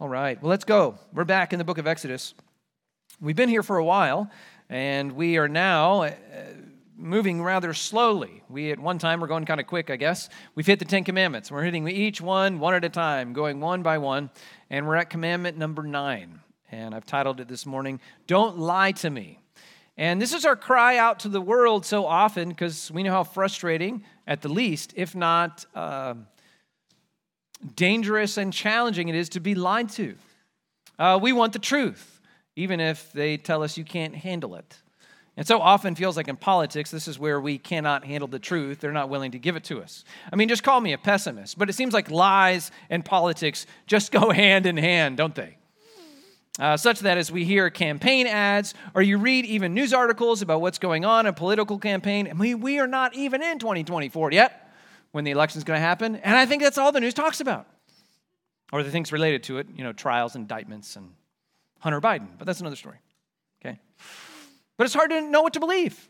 All right, well, let's go. We're back in the book of Exodus. We've been here for a while, and we are now uh, moving rather slowly. We, at one time, were going kind of quick, I guess. We've hit the Ten Commandments. We're hitting each one one at a time, going one by one, and we're at commandment number nine. And I've titled it this morning, Don't Lie to Me. And this is our cry out to the world so often because we know how frustrating, at the least, if not uh, dangerous and challenging it is to be lied to. Uh, we want the truth, even if they tell us you can't handle it. And so often feels like in politics, this is where we cannot handle the truth. They're not willing to give it to us. I mean, just call me a pessimist, but it seems like lies and politics just go hand in hand, don't they? Uh, such that as we hear campaign ads or you read even news articles about what's going on in political campaign, and we, we are not even in 2024 yet when the election is going to happen. And I think that's all the news talks about. Or the things related to it, you know, trials, indictments, and Hunter Biden. But that's another story. Okay? But it's hard to know what to believe.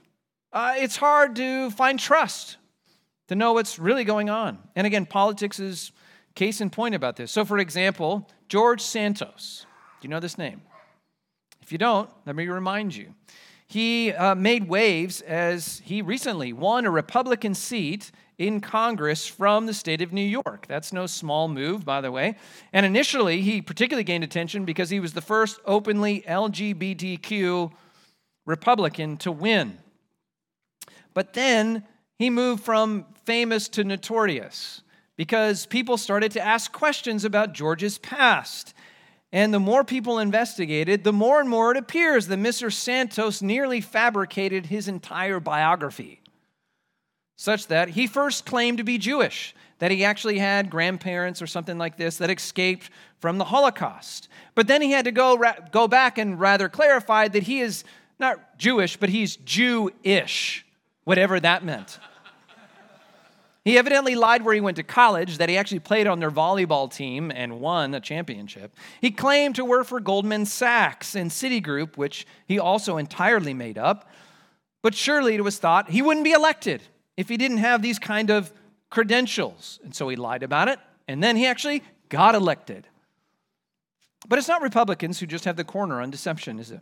Uh, it's hard to find trust, to know what's really going on. And again, politics is case in point about this. So, for example, George Santos. Do you know this name? If you don't, let me remind you. He uh, made waves as he recently won a Republican seat in Congress from the state of New York. That's no small move, by the way. And initially, he particularly gained attention because he was the first openly LGBTQ Republican to win. But then he moved from famous to notorious because people started to ask questions about George's past. And the more people investigated, the more and more it appears that Mr. Santos nearly fabricated his entire biography such that he first claimed to be Jewish, that he actually had grandparents or something like this that escaped from the Holocaust. But then he had to go, go back and rather clarify that he is not Jewish, but he's Jewish, whatever that meant. He evidently lied where he went to college, that he actually played on their volleyball team and won a championship. He claimed to work for Goldman Sachs and Citigroup, which he also entirely made up. But surely it was thought he wouldn't be elected if he didn't have these kind of credentials. And so he lied about it, and then he actually got elected. But it's not Republicans who just have the corner on deception, is it?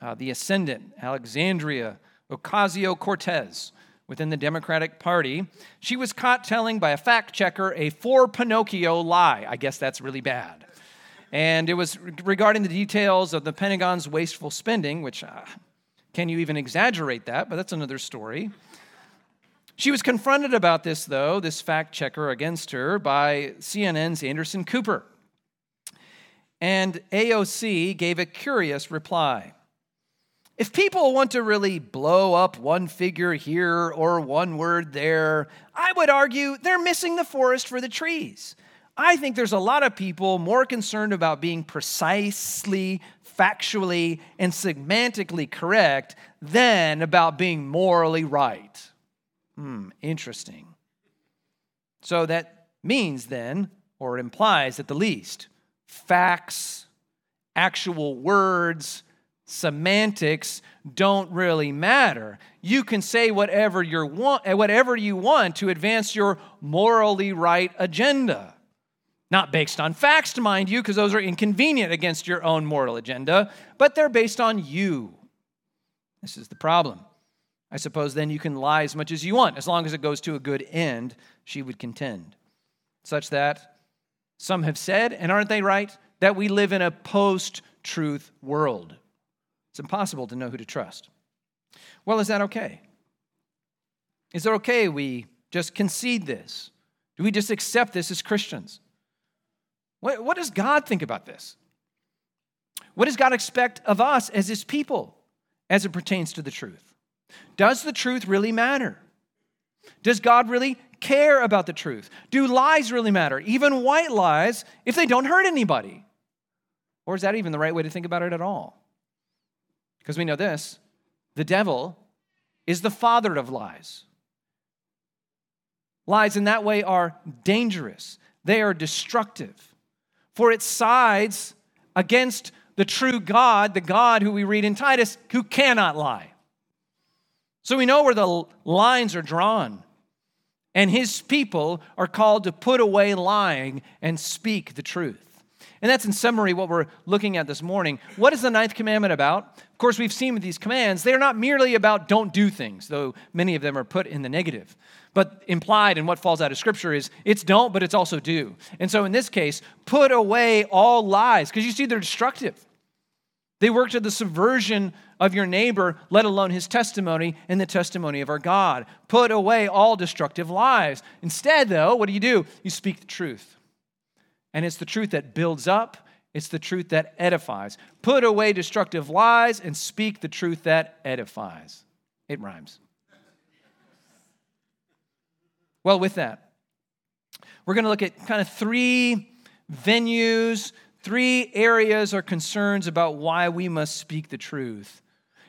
Uh, the ascendant, Alexandria Ocasio Cortez, within the Democratic Party, she was caught telling by a fact checker a four Pinocchio lie. I guess that's really bad. And it was regarding the details of the Pentagon's wasteful spending, which uh, can you even exaggerate that? But that's another story. She was confronted about this, though, this fact checker against her, by CNN's Anderson Cooper. And AOC gave a curious reply. If people want to really blow up one figure here or one word there, I would argue they're missing the forest for the trees. I think there's a lot of people more concerned about being precisely, factually, and semantically correct than about being morally right. Hmm, interesting. So that means then, or implies at the least, facts, actual words, semantics don't really matter. You can say whatever you want, whatever you want to advance your morally right agenda. Not based on facts, mind you, because those are inconvenient against your own moral agenda, but they're based on you. This is the problem. I suppose then you can lie as much as you want, as long as it goes to a good end, she would contend. Such that some have said, and aren't they right, that we live in a post truth world. It's impossible to know who to trust. Well, is that okay? Is it okay we just concede this? Do we just accept this as Christians? What, what does God think about this? What does God expect of us as His people as it pertains to the truth? Does the truth really matter? Does God really care about the truth? Do lies really matter? Even white lies, if they don't hurt anybody? Or is that even the right way to think about it at all? Because we know this the devil is the father of lies. Lies in that way are dangerous, they are destructive, for it sides against the true God, the God who we read in Titus, who cannot lie. So we know where the lines are drawn. And his people are called to put away lying and speak the truth. And that's in summary what we're looking at this morning. What is the ninth commandment about? Of course, we've seen with these commands, they are not merely about don't do things, though many of them are put in the negative. But implied in what falls out of Scripture is it's don't, but it's also do. And so in this case, put away all lies, because you see they're destructive. They work to the subversion of your neighbor, let alone his testimony and the testimony of our God. Put away all destructive lies. Instead, though, what do you do? You speak the truth. And it's the truth that builds up, it's the truth that edifies. Put away destructive lies and speak the truth that edifies. It rhymes. Well, with that, we're going to look at kind of three venues, three areas or concerns about why we must speak the truth.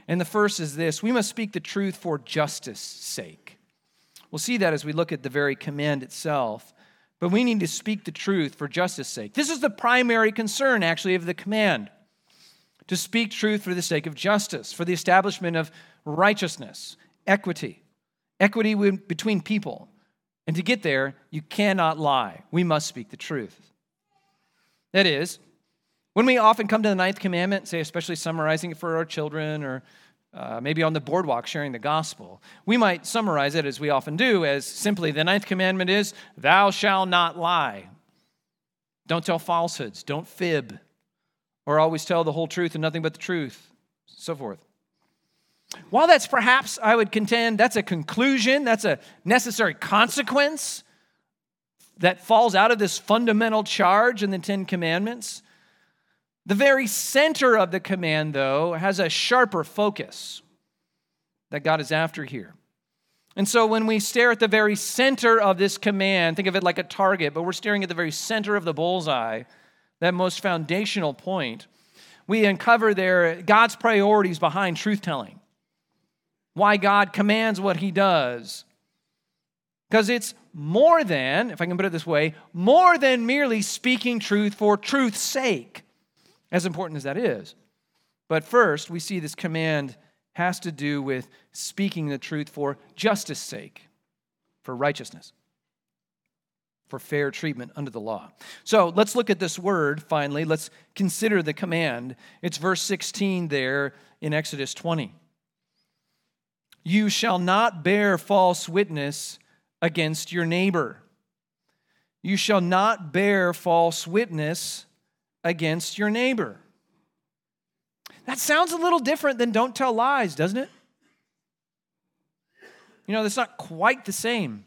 And the first is this we must speak the truth for justice' sake. We'll see that as we look at the very command itself. But we need to speak the truth for justice' sake. This is the primary concern, actually, of the command to speak truth for the sake of justice, for the establishment of righteousness, equity, equity between people. And to get there, you cannot lie. We must speak the truth. That is, when we often come to the ninth commandment, say, especially summarizing it for our children or uh, maybe on the boardwalk sharing the gospel. We might summarize it, as we often do, as simply the ninth commandment is, Thou shalt not lie. Don't tell falsehoods. Don't fib. Or always tell the whole truth and nothing but the truth. So forth. While that's perhaps, I would contend, that's a conclusion, that's a necessary consequence that falls out of this fundamental charge in the Ten Commandments. The very center of the command, though, has a sharper focus that God is after here. And so when we stare at the very center of this command, think of it like a target, but we're staring at the very center of the bullseye, that most foundational point, we uncover there God's priorities behind truth telling. Why God commands what he does. Because it's more than, if I can put it this way, more than merely speaking truth for truth's sake as important as that is. But first, we see this command has to do with speaking the truth for justice sake, for righteousness, for fair treatment under the law. So let's look at this word finally. Let's consider the command. It's verse 16 there in Exodus 20. You shall not bear false witness against your neighbor. You shall not bear false witness against your neighbor. That sounds a little different than don't tell lies, doesn't it? You know, that's not quite the same.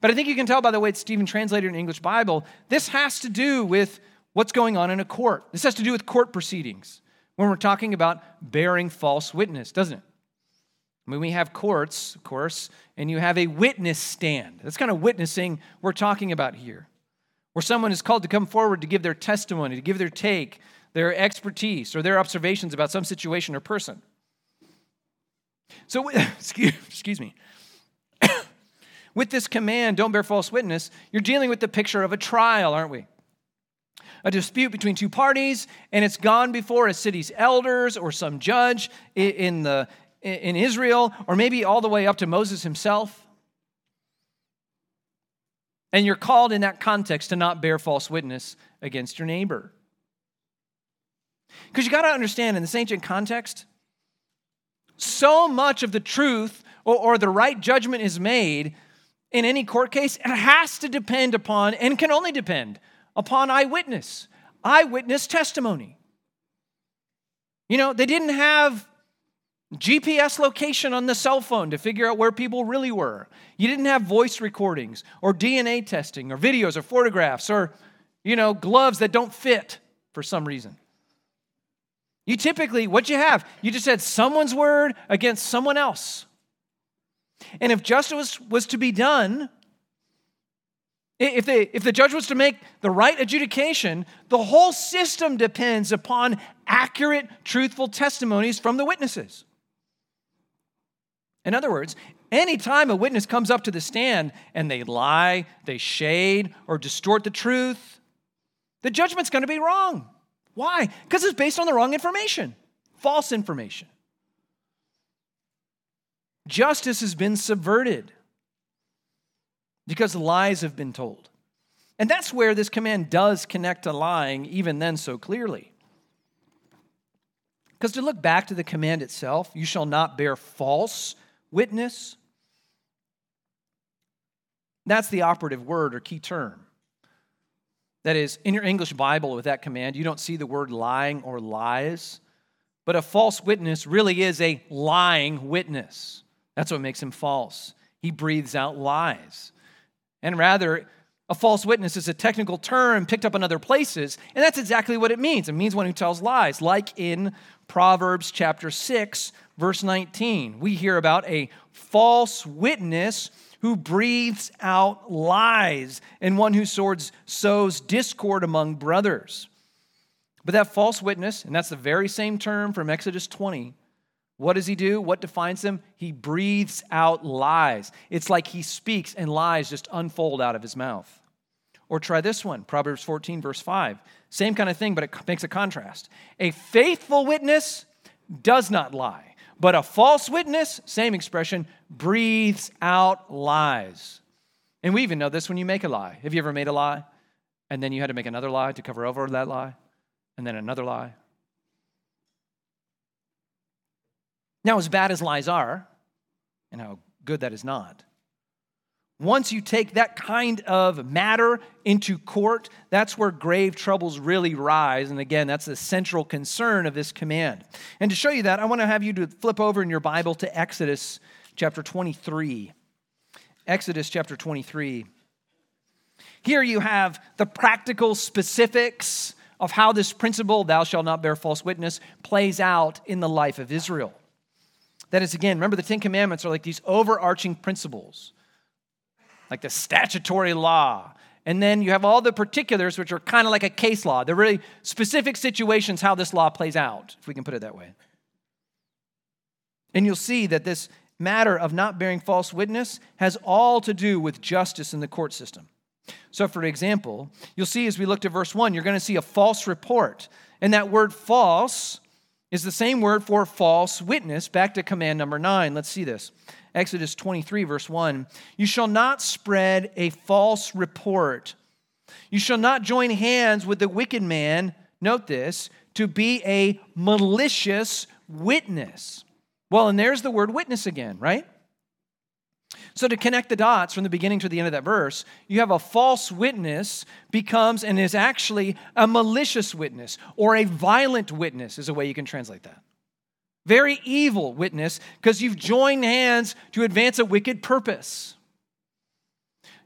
But I think you can tell by the way it's Stephen translated in English Bible, this has to do with what's going on in a court. This has to do with court proceedings when we're talking about bearing false witness, doesn't it? I mean, we have courts, of course, and you have a witness stand. That's kind of witnessing we're talking about here where someone is called to come forward to give their testimony, to give their take, their expertise, or their observations about some situation or person. So, excuse, me. with this command, don't bear false witness, you're dealing with the picture of a trial, aren't we? A dispute between two parties, and it's gone before a city's elders or some judge in, the, in Israel, or maybe all the way up to Moses himself. And you're called in that context to not bear false witness against your neighbor. Because you got to understand, in this ancient context, so much of the truth or, or, the right judgment is made in any court case, it has to depend upon, and can only depend upon eyewitness, eyewitness testimony. You know, they didn't have GPS location on the cell phone to figure out where people really were. You didn't have voice recordings or DNA testing or videos or photographs or, you know, gloves that don't fit for some reason. You typically, what you have, you just had someone's word against someone else. And if justice was to be done, if, they, if the judge was to make the right adjudication, the whole system depends upon accurate, truthful testimonies from the witnesses. In other words, anytime a witness comes up to the stand and they lie, they shade, or distort the truth, the judgment's going to be wrong. Why? Because it's based on the wrong information, false information. Justice has been subverted because lies have been told. And that's where this command does connect to lying, even then, so clearly. Because to look back to the command itself, you shall not bear false witness, that's the operative word or key term. That is, in your English Bible with that command, you don't see the word lying or lies, but a false witness really is a lying witness. That's what makes him false. He breathes out lies. And rather, a false witness is a technical term picked up in other places, and that's exactly what it means. It means one who tells lies, like in Proverbs chapter 6, verse 19. We hear about a false witness who breathes out lies and one who sows, sows discord among brothers. But that false witness, and that's the very same term from Exodus 20, what does he do? What defines him? He breathes out lies. It's like he speaks and lies just unfold out of his mouth. Or try this one, Proverbs 14, verse 5. Same kind of thing, but it makes a contrast. A faithful witness does not lie. But a false witness, same expression, breathes out lies. And we even know this when you make a lie. Have you ever made a lie? And then you had to make another lie to cover over that lie? And then another lie? Now, as bad as lies are, and how good that is not, once you take that kind of matter into court, that's where grave troubles really rise. And again, that's the central concern of this command. And to show you that, I want to have you to flip over in your Bible to Exodus chapter 23. Exodus chapter 23. Here you have the practical specifics of how this principle, thou shalt not bear false witness, plays out in the life of Israel. That is, again, remember the Ten Commandments are like these overarching principles like the statutory law. And then you have all the particulars, which are kind of like a case law. They're really specific situations how this law plays out, if we can put it that way. And you'll see that this matter of not bearing false witness has all to do with justice in the court system. So, for example, you'll see as we look to verse 1, you're going to see a false report. And that word false is the same word for false witness. Back to command number 9. Let's see this. Exodus 23, verse 1 You shall not spread a false report. You shall not join hands with the wicked man, note this, to be a malicious witness. Well, and there's the word witness again, right? So, to connect the dots from the beginning to the end of that verse, you have a false witness becomes and is actually a malicious witness or a violent witness, is a way you can translate that. Very evil witness because you've joined hands to advance a wicked purpose.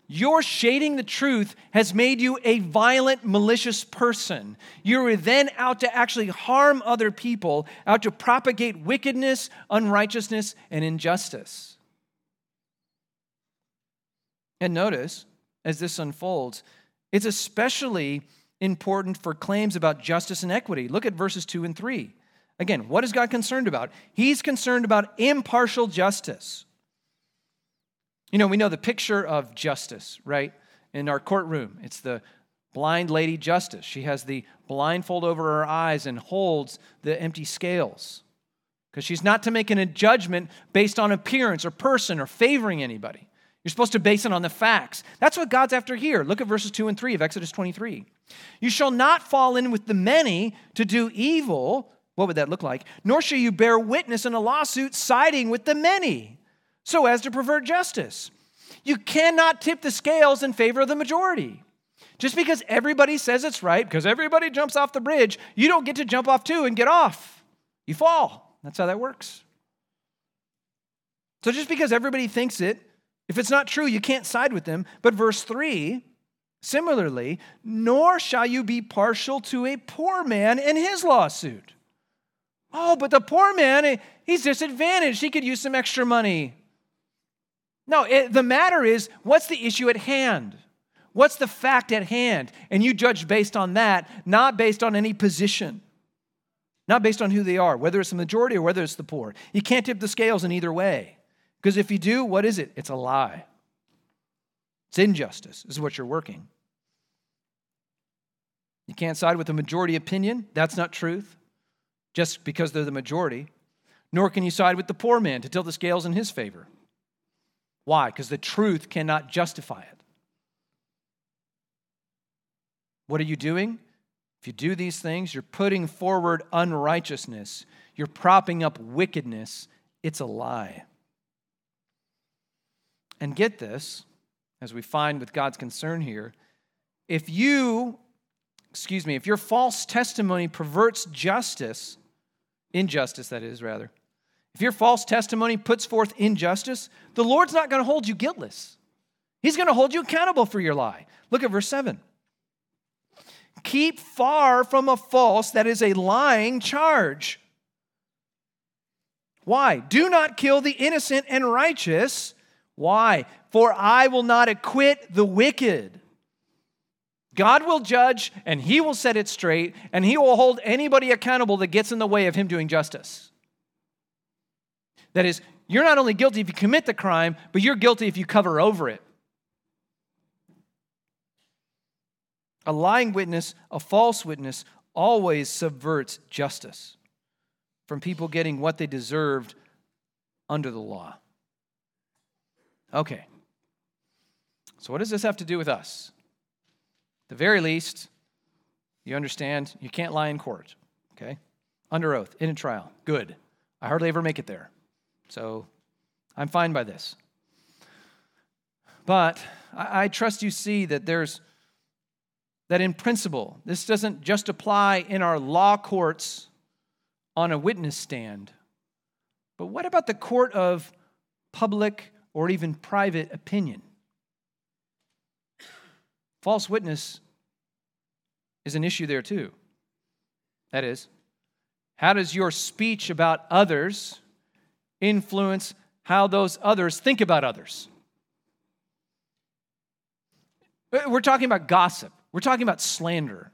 Your shading the truth has made you a violent, malicious person. You're then out to actually harm other people, out to propagate wickedness, unrighteousness, and injustice. And notice, as this unfolds, it's especially important for claims about justice and equity. Look at verses 2 and 3. Again, what is God concerned about? He's concerned about impartial justice. You know, we know the picture of justice, right? In our courtroom, it's the blind lady justice. She has the blindfold over her eyes and holds the empty scales because she's not to make a judgment based on appearance or person or favoring anybody. You're supposed to base it on the facts. That's what God's after here. Look at verses 2 and 3 of Exodus 23. You shall not fall in with the many to do evil what would that look like? Nor shall you bear witness in a lawsuit siding with the many, so as to pervert justice. You cannot tip the scales in favor of the majority. Just because everybody says it's right, because everybody jumps off the bridge, you don't get to jump off too and get off. You fall. That's how that works. So just because everybody thinks it, if it's not true, you can't side with them. But verse 3 Similarly, nor shall you be partial to a poor man in his lawsuit. Oh, but the poor man, he's disadvantaged. He could use some extra money. No, it, the matter is what's the issue at hand? What's the fact at hand? And you judge based on that, not based on any position, not based on who they are, whether it's the majority or whether it's the poor. You can't tip the scales in either way. Because if you do, what is it? It's a lie. It's injustice, is what you're working. You can't side with the majority opinion. That's not truth just because they're the majority, nor can you side with the poor man to tilt the scales in his favor. Why? Because the truth cannot justify it. What are you doing? If you do these things, you're putting forward unrighteousness, you're propping up wickedness. It's a lie. And get this, as we find with God's concern here, if you, excuse me, if your false testimony perverts justice, injustice that is, rather, if your false testimony puts forth injustice, the Lord's not going to hold you guiltless. He's going to hold you accountable for your lie. Look at verse 7. Keep far from a false that is a lying charge. Why? Do not kill the innocent and righteous. Why? For I will not acquit the wicked. God will judge and he will set it straight and he will hold anybody accountable that gets in the way of him doing justice. That is, you're not only guilty if you commit the crime, but you're guilty if you cover over it. A lying witness, a false witness, always subverts justice from people getting what they deserved under the law. Okay. So, what does this have to do with us? The very least, you understand you can't lie in court, okay? Under oath, in a trial. Good. I hardly ever make it there. So, I'm fine by this. But I, I trust you see that there's that in principle, this doesn't just apply in our law courts on a witness stand, but what about the court of public or even private opinion? False witness is an issue there too. That is, how does your speech about others influence how those others think about others? Uh, we're talking about gossip. We're talking about slander.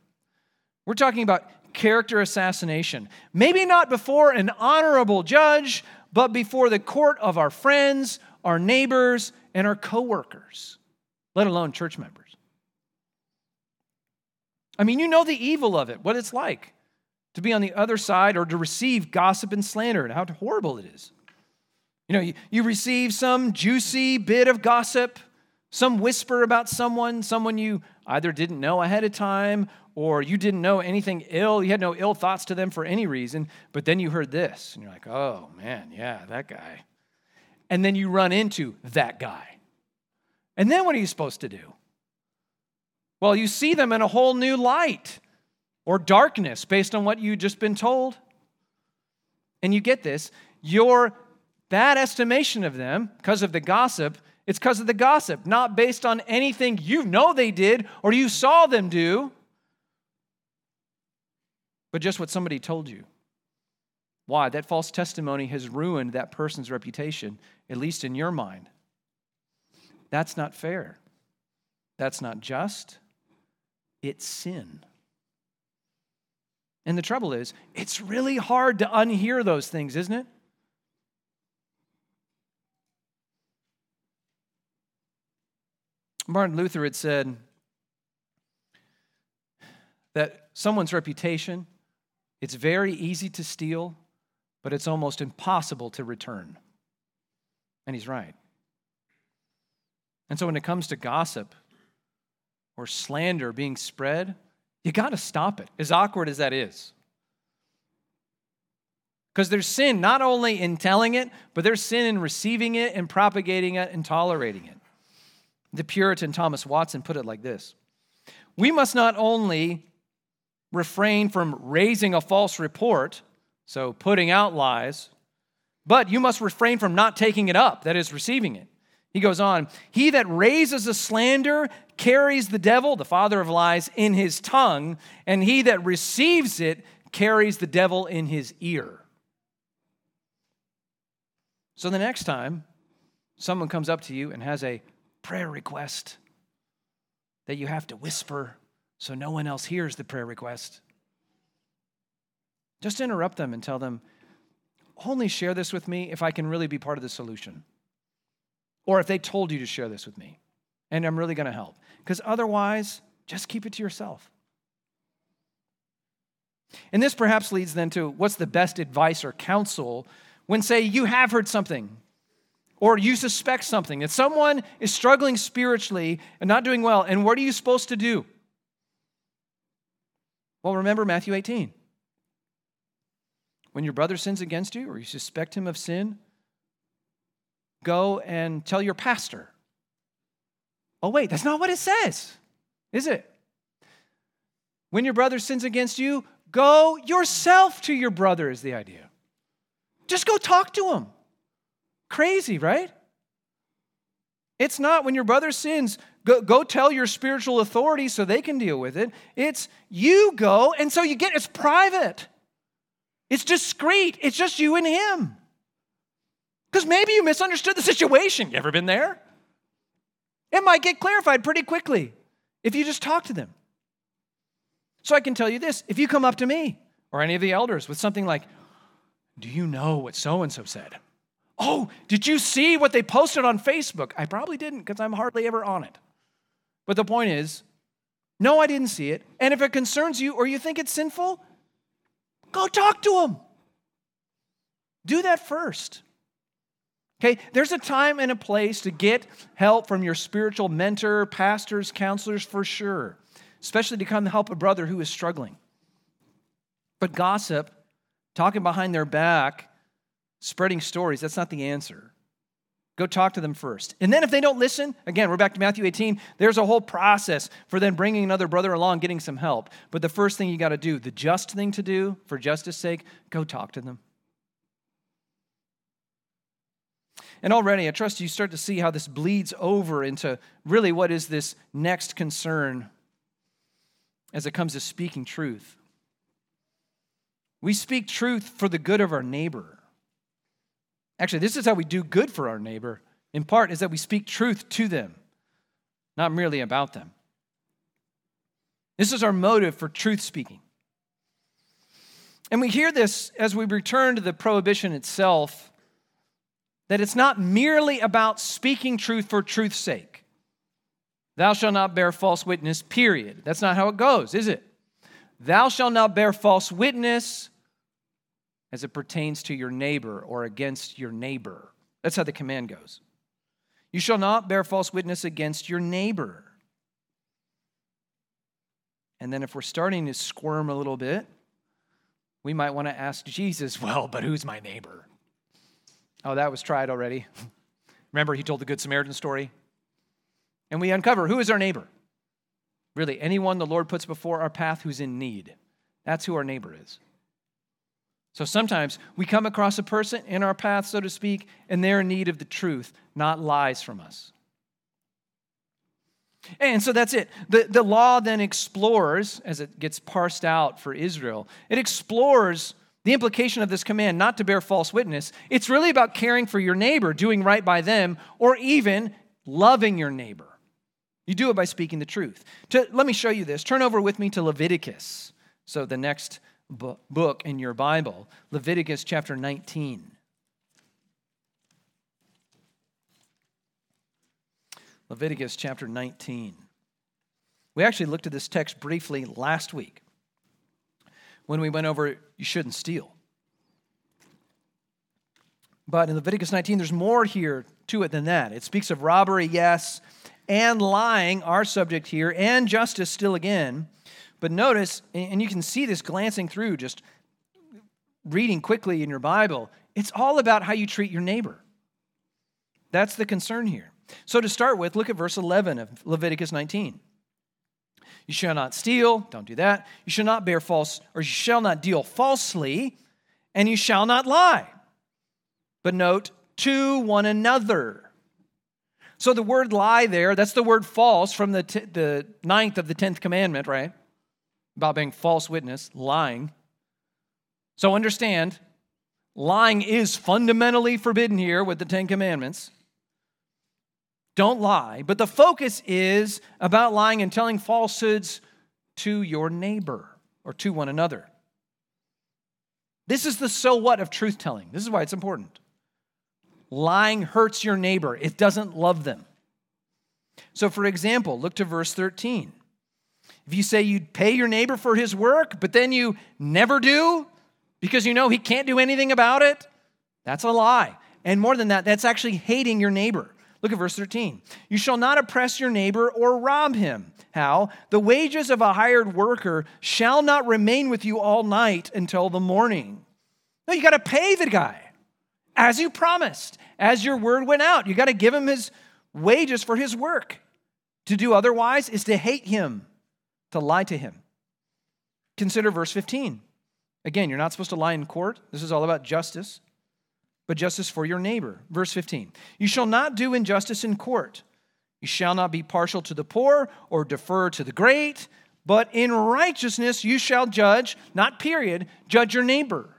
We're talking about character assassination. Maybe not before an honorable judge, but before the court of our friends, our neighbors, and our coworkers, let alone church members. I mean, you know the evil of it, what it's like to be on the other side or to receive gossip and slander and how horrible it is. You know, you, you receive some juicy bit of gossip, some whisper about someone, someone you either didn't know ahead of time or you didn't know anything ill. You had no ill thoughts to them for any reason, but then you heard this and you're like, oh man, yeah, that guy. And then you run into that guy. And then what are you supposed to do? Well, you see them in a whole new light or darkness based on what you've just been told. And you get this your bad estimation of them because of the gossip it's because of the gossip, not based on anything you know they did or you saw them do, but just what somebody told you. Why? That false testimony has ruined that person's reputation, at least in your mind. That's not fair. That's not just. It's sin. And the trouble is, it's really hard to unhear those things, isn't it? Martin Luther had said that someone's reputation, it's very easy to steal, but it's almost impossible to return. And he's right. And so when it comes to gossip or slander being spread, you got to stop it, as awkward as that is. Because there's sin not only in telling it, but there's sin in receiving it and propagating it and tolerating it. The Puritan Thomas Watson put it like this We must not only refrain from raising a false report, so putting out lies, but you must refrain from not taking it up, that is, receiving it. He goes on, He that raises a slander carries the devil, the father of lies, in his tongue, and he that receives it carries the devil in his ear. So the next time someone comes up to you and has a prayer request that you have to whisper so no one else hears the prayer request. Just interrupt them and tell them, only share this with me if I can really be part of the solution. Or if they told you to share this with me and I'm really going to help. Because otherwise, just keep it to yourself. And this perhaps leads then to what's the best advice or counsel when, say, you have heard something or you suspect something, that someone is struggling spiritually and not doing well, and what are you supposed to do? Well, remember Matthew 18. When your brother sins against you or you suspect him of sin, go and tell your pastor. Oh, wait, that's not what it says, is it? When your brother sins against you, go yourself to your brother, is the idea. Just go talk to him. Crazy, right? It's not when your brother sins, go, go tell your spiritual authority so they can deal with it. It's you go, and so you get it's private. It's discreet. It's just you and him. Because maybe you misunderstood the situation. You ever been there? It might get clarified pretty quickly if you just talk to them. So I can tell you this if you come up to me or any of the elders with something like, Do you know what so and so said? Oh, did you see what they posted on Facebook? I probably didn't because I'm hardly ever on it. But the point is, no, I didn't see it. And if it concerns you or you think it's sinful, go talk to them. Do that first. Okay, there's a time and a place to get help from your spiritual mentor, pastors, counselors for sure, especially to come help a brother who is struggling. But gossip, talking behind their back, spreading stories, that's not the answer. Go talk to them first. And then if they don't listen, again, we're back to Matthew 18, there's a whole process for then bringing another brother along, getting some help. But the first thing you got to do, the just thing to do for justice sake, go talk to them. And already, I trust you start to see how this bleeds over into really what is this next concern as it comes to speaking truth. We speak truth for the good of our neighbor. Actually, this is how we do good for our neighbor, in part, is that we speak truth to them, not merely about them. This is our motive for truth speaking. And we hear this as we return to the prohibition itself that it's not merely about speaking truth for truth's sake. Thou shalt not bear false witness, period. That's not how it goes, is it? Thou shalt not bear false witness as it pertains to your neighbor or against your neighbor. That's how the command goes. You shall not bear false witness against your neighbor. And then, if we're starting to squirm a little bit, we might want to ask Jesus, well, but who's my neighbor? Oh, that was tried already. Remember, he told the Good Samaritan story? And we uncover who is our neighbor? Really, anyone the Lord puts before our path who's in need. That's who our neighbor is. So sometimes we come across a person in our path, so to speak, and they're in need of the truth, not lies from us. And so that's it. The, the law then explores, as it gets parsed out for Israel, it explores the implication of this command not to bear false witness. It's really about caring for your neighbor, doing right by them, or even loving your neighbor. You do it by speaking the truth. To, let me show you this. Turn over with me to Leviticus. So the next book in your Bible, Leviticus chapter 19. Leviticus chapter 19. We actually looked at this text briefly last week when we went over you shouldn't steal. But in Leviticus 19, there's more here to it than that. It speaks of robbery, yes, and lying, our subject here, and justice still again. But notice, and you can see this glancing through, just reading quickly in your Bible, it's all about how you treat your neighbor. That's the concern here. So to start with, look at verse 11 of Leviticus 19. You shall not steal, don't do that. You shall not bear false, or you shall not deal falsely, and you shall not lie. But note, to one another. So the word lie there, that's the word false from the, t- the ninth of the tenth commandment, right? about being false witness, lying. So understand, lying is fundamentally forbidden here with the Ten Commandments. Don't lie, but the focus is about lying and telling falsehoods to your neighbor or to one another. This is the so what of truth telling. This is why it's important. Lying hurts your neighbor, it doesn't love them. So, for example, look to verse 13. If you say you'd pay your neighbor for his work, but then you never do because you know he can't do anything about it, that's a lie. And more than that, that's actually hating your neighbor. Look at verse 13. You shall not oppress your neighbor or rob him. How? The wages of a hired worker shall not remain with you all night until the morning. No, you got to pay the guy as you promised, as your word went out. You got to give him his wages for his work. To do otherwise is to hate him, to lie to him. Consider verse 15. Again, you're not supposed to lie in court. This is all about justice, but justice for your neighbor. Verse 15. You shall not do injustice in court. You shall not be partial to the poor or defer to the great, but in righteousness you shall judge, not period, judge your neighbor.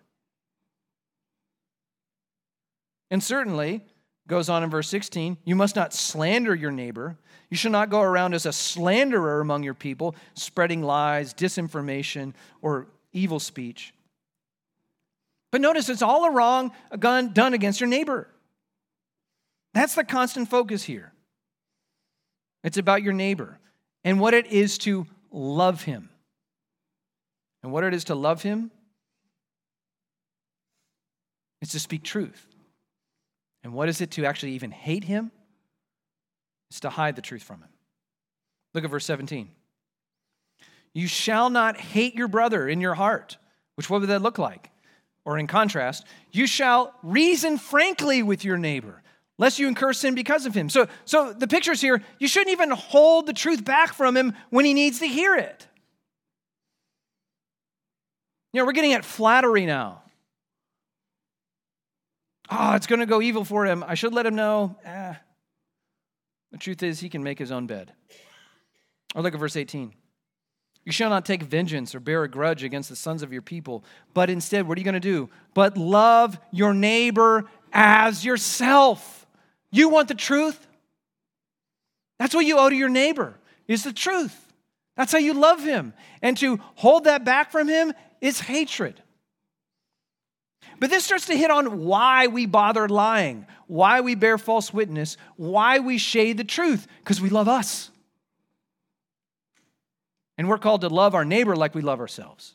And certainly, goes on in verse 16, you must not slander your neighbor. You shall not go around as a slanderer among your people, spreading lies, disinformation, or evil speech. But notice it's all a wrong done against your neighbor. That's the constant focus here. It's about your neighbor and what it is to love him. And what it is to love him is to speak truth. And what is it to actually even hate him? It's to hide the truth from him. Look at verse 17. You shall not hate your brother in your heart, which what would that look like? Or in contrast, you shall reason frankly with your neighbor, lest you incur sin because of him. So, so the picture's here, you shouldn't even hold the truth back from him when he needs to hear it. You know, we're getting at flattery now. Oh, it's going to go evil for him. I should let him know. Eh. The truth is, he can make his own bed. Or look at verse 18. You shall not take vengeance or bear a grudge against the sons of your people, but instead, what are you going to do? But love your neighbor as yourself. You want the truth? That's what you owe to your neighbor, is the truth. That's how you love him. And to hold that back from him is hatred. But this starts to hit on why we bother lying, why we bear false witness, why we shade the truth, because we love us. And we're called to love our neighbor like we love ourselves.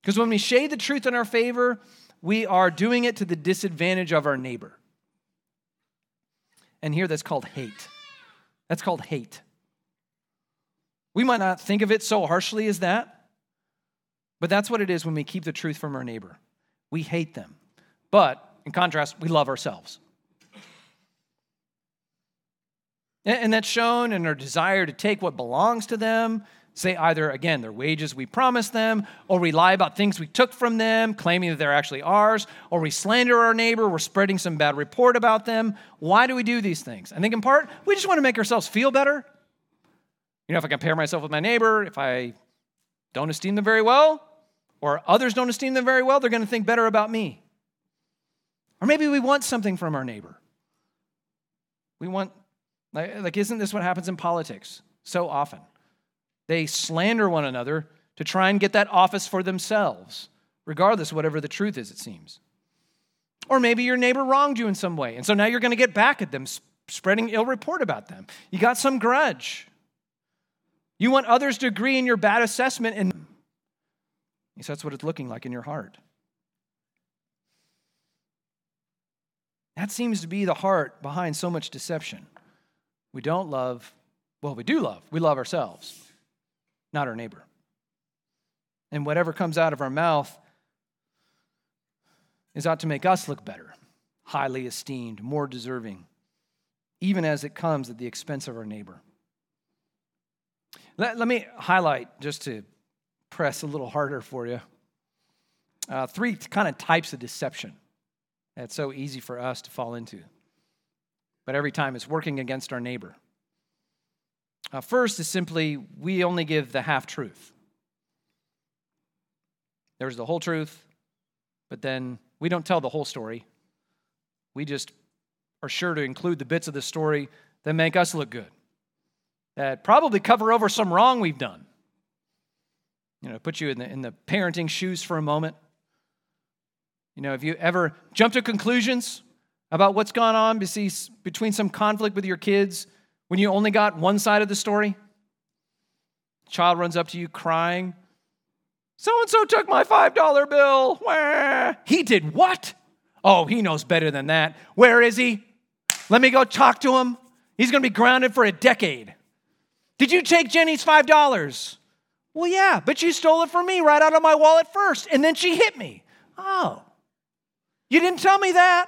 Because when we shade the truth in our favor, we are doing it to the disadvantage of our neighbor. And here that's called hate. That's called hate. We might not think of it so harshly as that, but that's what it is when we keep the truth from our neighbor. We hate them. But in contrast, we love ourselves. And that's shown in our desire to take what belongs to them, say either, again, their wages we promised them, or we lie about things we took from them, claiming that they're actually ours, or we slander our neighbor, we're spreading some bad report about them. Why do we do these things? I think in part, we just want to make ourselves feel better. You know, if I compare myself with my neighbor, if I don't esteem them very well, or others don't esteem them very well, they're going to think better about me. Or maybe we want something from our neighbor. We want like, like, isn't this what happens in politics so often? They slander one another to try and get that office for themselves, regardless whatever the truth is, it seems. Or maybe your neighbor wronged you in some way, and so now you're going to get back at them, spreading ill report about them. You got some grudge. You want others to agree in your bad assessment, and so that's what it's looking like in your heart. That seems to be the heart behind so much deception. We don't love, well, we do love. We love ourselves, not our neighbor. And whatever comes out of our mouth is out to make us look better, highly esteemed, more deserving, even as it comes at the expense of our neighbor. Let, let me highlight, just to press a little harder for you, uh, three kind of types of deception that's so easy for us to fall into but every time it's working against our neighbor. Uh, first is simply we only give the half truth. There's the whole truth, but then we don't tell the whole story. We just are sure to include the bits of the story that make us look good, that probably cover over some wrong we've done. You know, put you in the, in the parenting shoes for a moment. You know, have you ever jumped to conclusions about what's gone on between some conflict with your kids when you only got one side of the story? Child runs up to you crying. So and so took my $5 bill. Where? He did what? Oh, he knows better than that. Where is he? Let me go talk to him. He's going to be grounded for a decade. Did you take Jenny's $5? Well, yeah, but she stole it from me right out of my wallet first, and then she hit me. Oh, you didn't tell me that.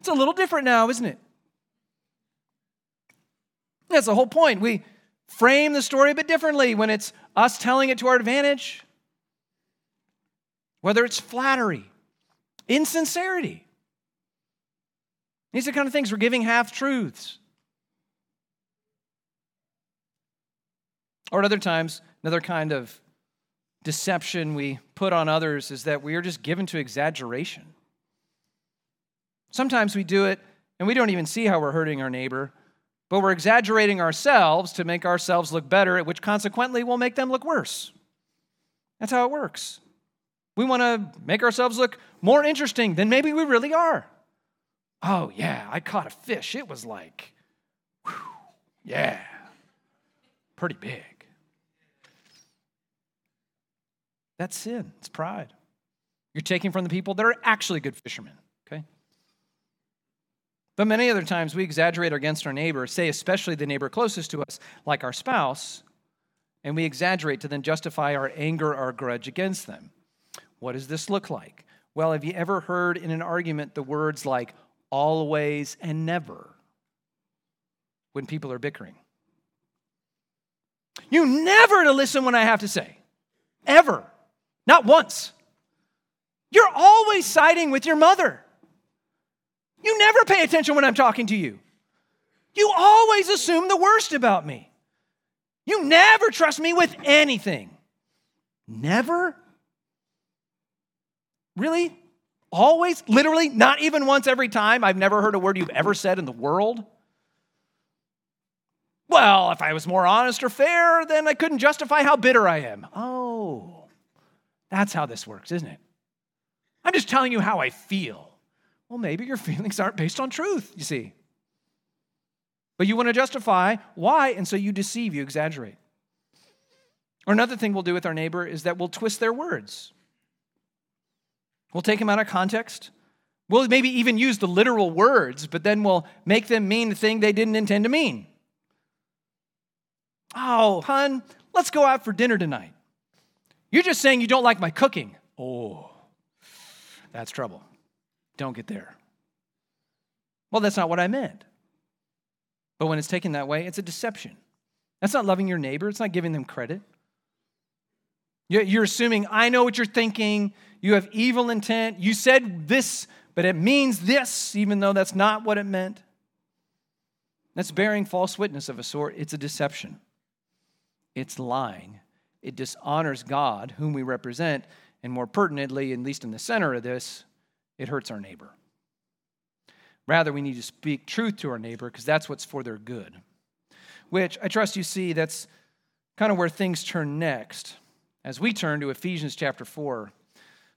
It's a little different now, isn't it? That's the whole point. We frame the story a bit differently when it's us telling it to our advantage, whether it's flattery, insincerity. These are the kind of things we're giving half truths. Or at other times, another kind of deception we put on others is that we are just given to exaggeration. Sometimes we do it and we don't even see how we're hurting our neighbor, but we're exaggerating ourselves to make ourselves look better, which consequently will make them look worse. That's how it works. We want to make ourselves look more interesting than maybe we really are. Oh, yeah, I caught a fish. It was like, whew, yeah, pretty big. That's sin, it's pride. You're taking from the people that are actually good fishermen? But many other times we exaggerate against our neighbor, say especially the neighbor closest to us, like our spouse, and we exaggerate to then justify our anger or grudge against them. What does this look like? Well, have you ever heard in an argument the words like always and never when people are bickering? You never to listen when I have to say, ever. Not once. You're always siding with your mother. You never pay attention when I'm talking to you. You always assume the worst about me. You never trust me with anything. Never? Really? Always? Literally? Not even once every time? I've never heard a word you've ever said in the world? Well, if I was more honest or fair, then I couldn't justify how bitter I am. Oh. That's how this works, isn't it? I'm just telling you how I feel. Well, maybe your feelings aren't based on truth, you see. But you want to justify why, and so you deceive, you exaggerate. Or another thing we'll do with our neighbor is that we'll twist their words. We'll take them out of context. We'll maybe even use the literal words, but then we'll make them mean the thing they didn't intend to mean. Oh, hun, let's go out for dinner tonight. You're just saying you don't like my cooking. Oh, that's trouble. Don't get there. Well, that's not what I meant. But when it's taken that way, it's a deception. That's not loving your neighbor, it's not giving them credit. You're assuming, I know what you're thinking. You have evil intent. You said this, but it means this, even though that's not what it meant. That's bearing false witness of a sort. It's a deception, it's lying it dishonors God, whom we represent, and more pertinently, at least in the center of this, it hurts our neighbor. Rather, we need to speak truth to our neighbor because that's what's for their good. Which I trust you see, that's kind of where things turn next as we turn to Ephesians chapter 4.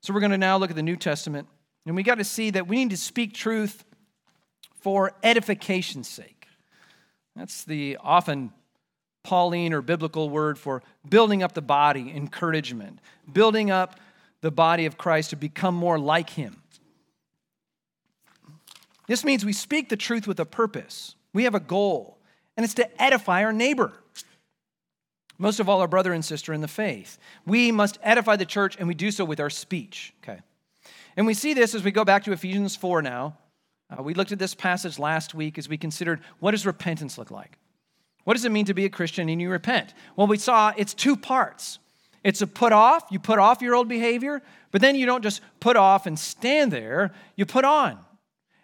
So we're going to now look at the New Testament, and we got to see that we need to speak truth for edification's sake. That's the often Pauline or biblical word for building up the body, encouragement, building up the body of Christ to become more like Him. This means we speak the truth with a purpose. We have a goal, and it's to edify our neighbor. Most of all, our brother and sister in the faith. We must edify the church, and we do so with our speech. Okay. And we see this as we go back to Ephesians 4 now. Uh, we looked at this passage last week as we considered what does repentance look like? What does it mean to be a Christian and you repent? Well, we saw it's two parts. It's a put off, you put off your old behavior, but then you don't just put off and stand there, you put on.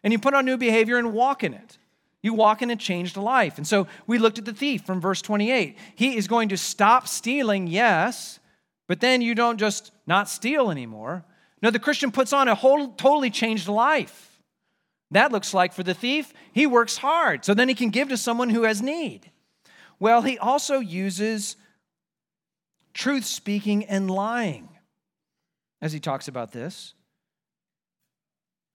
And you put on new behavior and walk in it. You walk in a changed life. And so we looked at the thief from verse 28. He is going to stop stealing, yes, but then you don't just not steal anymore. No, the Christian puts on a whole totally changed life. That looks like for the thief, he works hard so then he can give to someone who has need. Well, he also uses truth speaking and lying as he talks about this.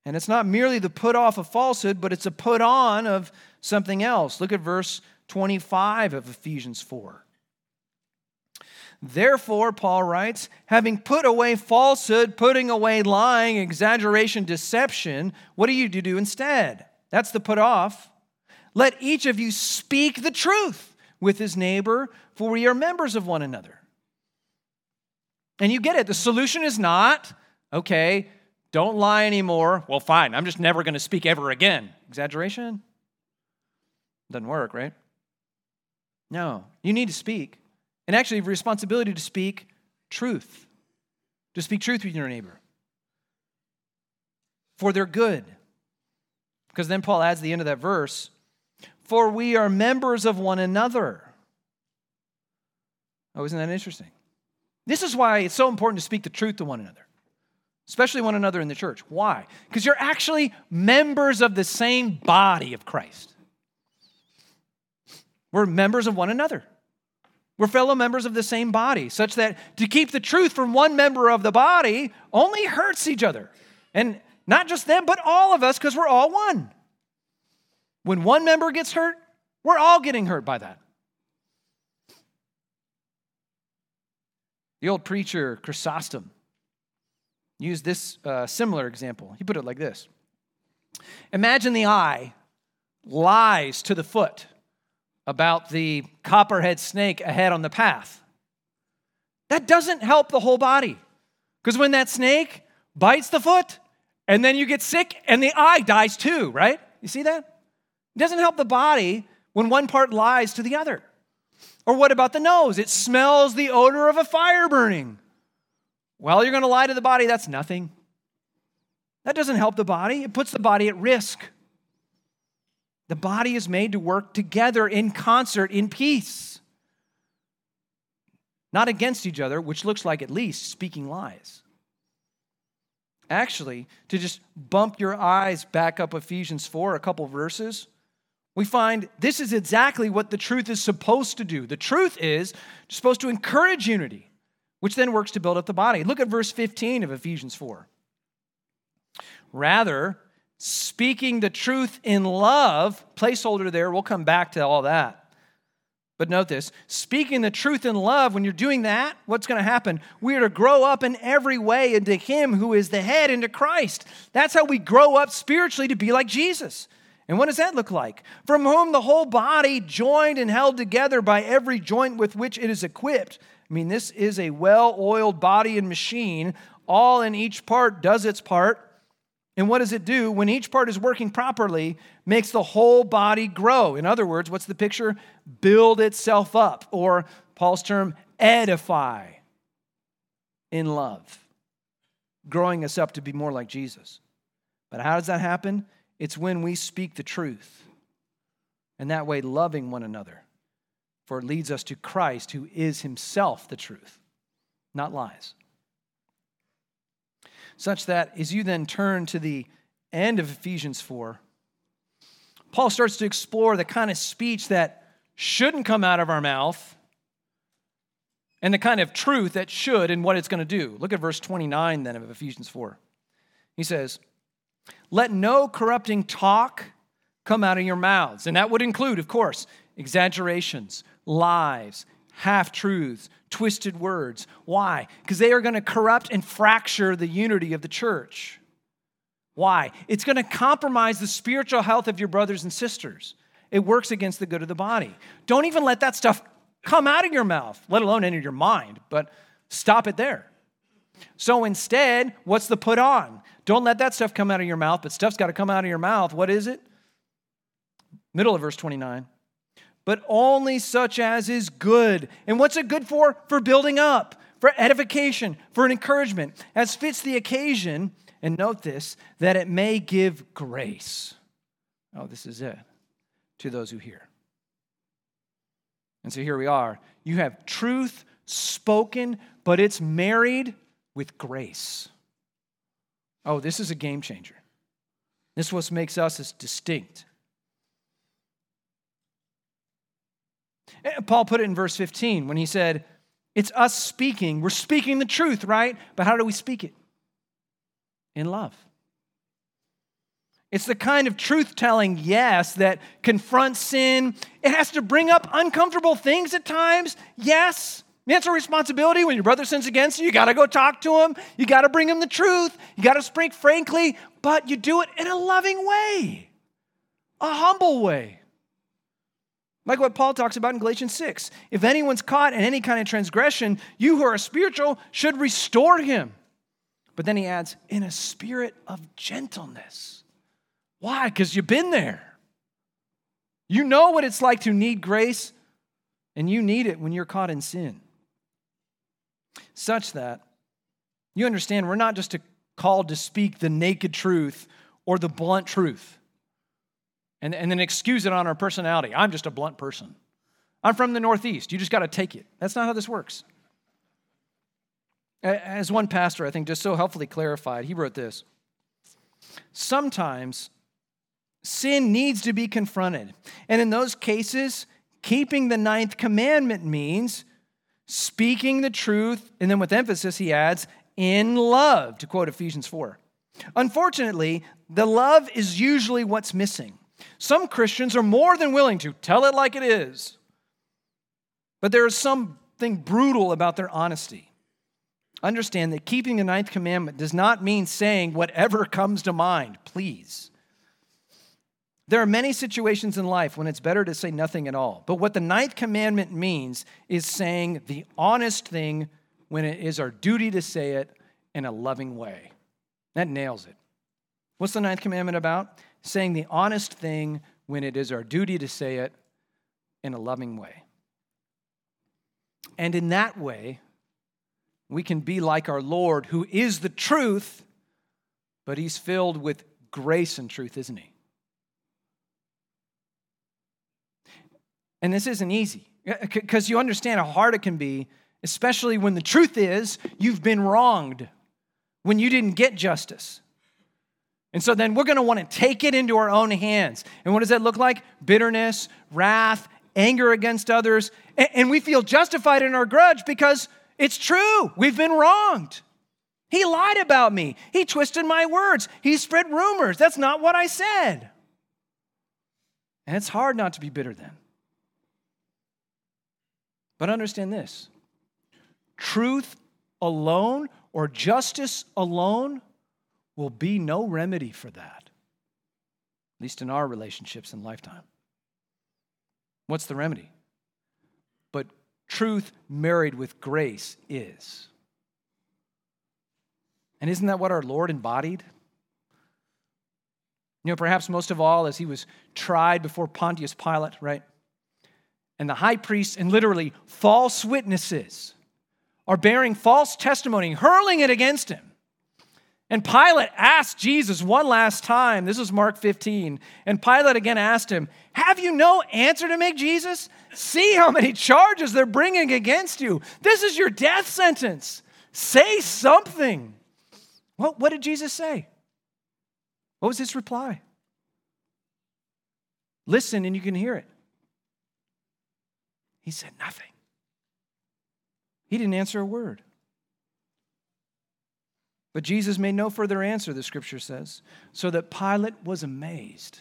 And it's not merely the put off of falsehood, but it's a put on of something else. Look at verse 25 of Ephesians 4. Therefore, Paul writes, having put away falsehood, putting away lying, exaggeration, deception, what do you do instead? That's the put off. Let each of you speak the truth with his neighbor, for we are members of one another. And you get it. The solution is not, okay, don't lie anymore. Well, fine, I'm just never going to speak ever again. Exaggeration? Doesn't work, right? No, you need to speak. And actually, have responsibility to speak truth, to speak truth with your neighbor for their good. Because then Paul adds the end of that verse for we are members of one another. Oh, isn't that interesting? This is why it's so important to speak the truth to one another, especially one another in the church. Why? Because you're actually members of the same body of Christ. We're members of one another. We're fellow members of the same body, such that to keep the truth from one member of the body only hurts each other. And not just them, but all of us, because we're all one. When one member gets hurt, we're all getting hurt by that. The old preacher Chrysostom used this uh, similar example. He put it like this Imagine the eye lies to the foot about the copperhead snake ahead on the path. That doesn't help the whole body. Because when that snake bites the foot, and then you get sick, and the eye dies too, right? You see that? It doesn't help the body when one part lies to the other. Or what about the nose? It smells the odor of a fire burning. Well, you're going to lie to the body, that's nothing. That doesn't help the body, it puts the body at risk. The body is made to work together in concert, in peace, not against each other, which looks like at least speaking lies. Actually, to just bump your eyes back up Ephesians 4, a couple verses, we find this is exactly what the truth is supposed to do. The truth is supposed to encourage unity, which then works to build up the body. Look at verse 15 of Ephesians 4. Rather, speaking the truth in love, placeholder there, we'll come back to all that. But note this speaking the truth in love, when you're doing that, what's going to happen? We are to grow up in every way into Him who is the head, into Christ. That's how we grow up spiritually to be like Jesus. And what does that look like? From whom the whole body, joined and held together by every joint with which it is equipped. I mean, this is a well oiled body and machine. All in each part does its part. And what does it do? When each part is working properly, makes the whole body grow. In other words, what's the picture? Build itself up, or Paul's term, edify in love, growing us up to be more like Jesus. But how does that happen? It's when we speak the truth, and that way loving one another. For it leads us to Christ, who is himself the truth, not lies. Such that as you then turn to the end of Ephesians 4, Paul starts to explore the kind of speech that shouldn't come out of our mouth and the kind of truth that should and what it's going to do. Look at verse 29 then of Ephesians 4. He says, let no corrupting talk come out of your mouths. And that would include, of course, exaggerations, lies, half truths, twisted words. Why? Because they are going to corrupt and fracture the unity of the church. Why? It's going to compromise the spiritual health of your brothers and sisters. It works against the good of the body. Don't even let that stuff come out of your mouth, let alone enter your mind, but stop it there. So instead, what's the put on? Don't let that stuff come out of your mouth, but stuff's got to come out of your mouth. What is it? Middle of verse 29. But only such as is good. And what's it good for? For building up, for edification, for an encouragement, as fits the occasion. And note this that it may give grace. Oh, this is it to those who hear. And so here we are. You have truth spoken, but it's married with grace. Oh, this is a game changer. This is what makes us as distinct. Eh, Paul put it in verse 15 when he said, It's us speaking. We're speaking the truth, right? But how do we speak it? In love. It's the kind of truth telling, yes, that confronts sin. It has to bring up uncomfortable things at times, yes. That's a responsibility. When your brother sins against you, you got to go talk to him. You got to bring him the truth. You got to speak frankly, but you do it in a loving way, a humble way. Like what Paul talks about in Galatians 6. If anyone's caught in any kind of transgression, you who are spiritual should restore him. But then he adds, in a spirit of gentleness. Why? Because you've been there. You know what it's like to need grace, and you need it when you're caught in sin. Such that you understand we're not just called to speak the naked truth or the blunt truth and, and then excuse it on our personality. I'm just a blunt person. I'm from the Northeast. You just got to take it. That's not how this works. As one pastor, I think, just so helpfully clarified, he wrote this Sometimes sin needs to be confronted. And in those cases, keeping the ninth commandment means speaking the truth, and then with emphasis, he adds, in love, to quote Ephesians 4. Unfortunately, the love is usually what's missing. Some Christians are more than willing to tell it like it is, but there is something brutal about their honesty. Understand that keeping the ninth commandment does not mean saying whatever comes to mind, please. There are many situations in life when it's better to say nothing at all. But what the ninth commandment means is saying the honest thing when it is our duty to say it in a loving way. That nails it. What's the ninth commandment about? Saying the honest thing when it is our duty to say it in a loving way. And in that way, we can be like our Lord, who is the truth, but he's filled with grace and truth, isn't he? And this isn't easy uh, because you understand how hard it can be, especially when the truth is you've been wronged, when you didn't get justice. And so then we're going to want to take it into our own hands. And what does that look like? Bitterness, wrath, anger against others. And we feel justified in our grudge because it's true. We've been wronged. He lied about me. He twisted my words. He spread rumors. That's not what I said. And it's hard not to be bitter then. But understand this truth alone or justice alone will be no remedy for that, at least in our relationships in lifetime. What's the remedy? But truth married with grace is. And isn't that what our Lord embodied? You know, perhaps most of all, as he was tried before Pontius Pilate, right? and the high priests and literally false witnesses are bearing false testimony, hurling it against him. And Pilate asked Jesus one last time, this is Mark 15, and Pilate again asked him, Have you no answer to make, Jesus? See how many charges they're bringing against you. This is your death sentence. Say something. What, what did Jesus say? What was his reply? Listen and you can hear it. He said nothing. He didn't answer a word. But Jesus made no further answer, the scripture says, so that Pilate was amazed.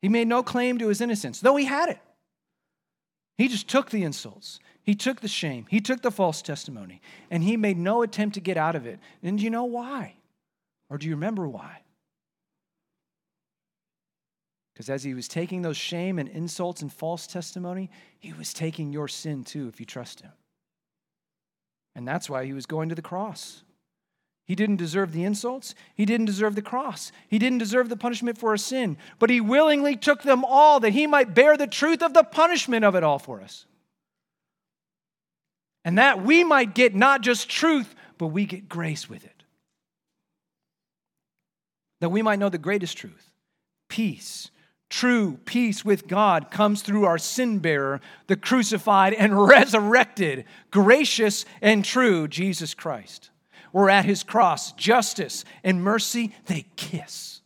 He made no claim to his innocence, though he had it. He just took the insults. He took the shame. He took the false testimony. And he made no attempt to get out of it. And do you know why? Or do you remember why? Because as he was taking those shame and insults and false testimony, he was taking your sin too if you trust him. And that's why he was going to the cross. He didn't deserve the insults. He didn't deserve the cross. He didn't deserve the punishment for our sin. But he willingly took them all that he might bear the truth of the punishment of it all for us. And that we might get not just truth, but we get grace with it. That we might know the greatest truth peace, True peace with God comes through our sin bearer, the crucified and resurrected, gracious and true Jesus Christ. We're at his cross. Justice and mercy, they kiss.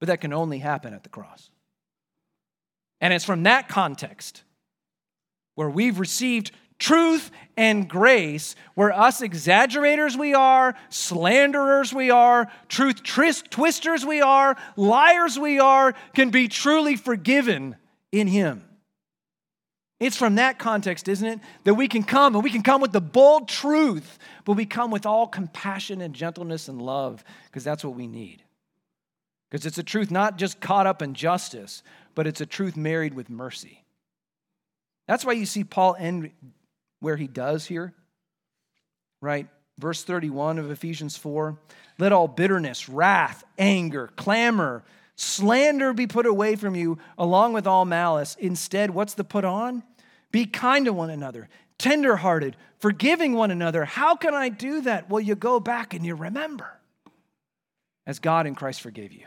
But that can only happen at the cross. And it's from that context where we've received truth and grace, where us exaggerators we are, slanderers we are, truth twisters we are, liars we are, can be truly forgiven in Him. It's from that context, isn't it, that we can come and we can come with the bold truth, but we come with all compassion and gentleness and love because that's what we need. Because it's a truth not just caught up in justice, but it's a truth married with mercy. That's why you see Paul end where he does here, right? Verse 31 of Ephesians 4 Let all bitterness, wrath, anger, clamor, slander be put away from you, along with all malice. Instead, what's the put on? Be kind to one another, tenderhearted, forgiving one another. How can I do that? Well, you go back and you remember as God in Christ forgave you.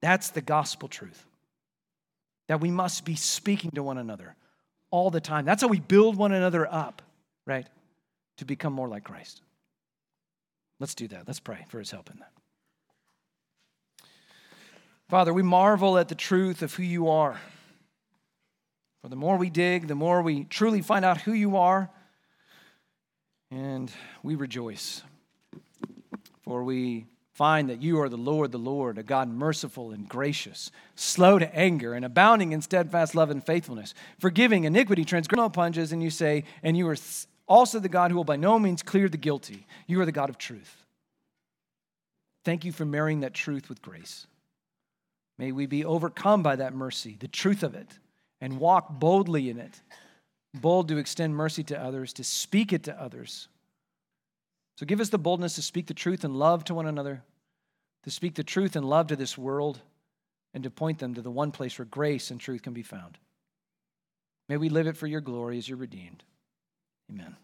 That's the gospel truth. That we must be speaking to one another all the time. That's how we build one another up, right? To become more like Christ. Let's do that. Let's pray for his help in that. Father, we marvel at the truth of who you are. For the more we dig, the more we truly find out who you are, and we rejoice. For we find that you are the Lord, the Lord, a God merciful and gracious, slow to anger, and abounding in steadfast love and faithfulness, forgiving iniquity, transgression, punches, and you say, and you are also the God who will by no means clear the guilty. You are the God of truth. Thank you for marrying that truth with grace. May we be overcome by that mercy, the truth of it, and walk boldly in it, bold to extend mercy to others, to speak it to others so give us the boldness to speak the truth and love to one another, to speak the truth and love to this world, and to point them to the one place where grace and truth can be found. May we live it for your glory as you're redeemed. Amen.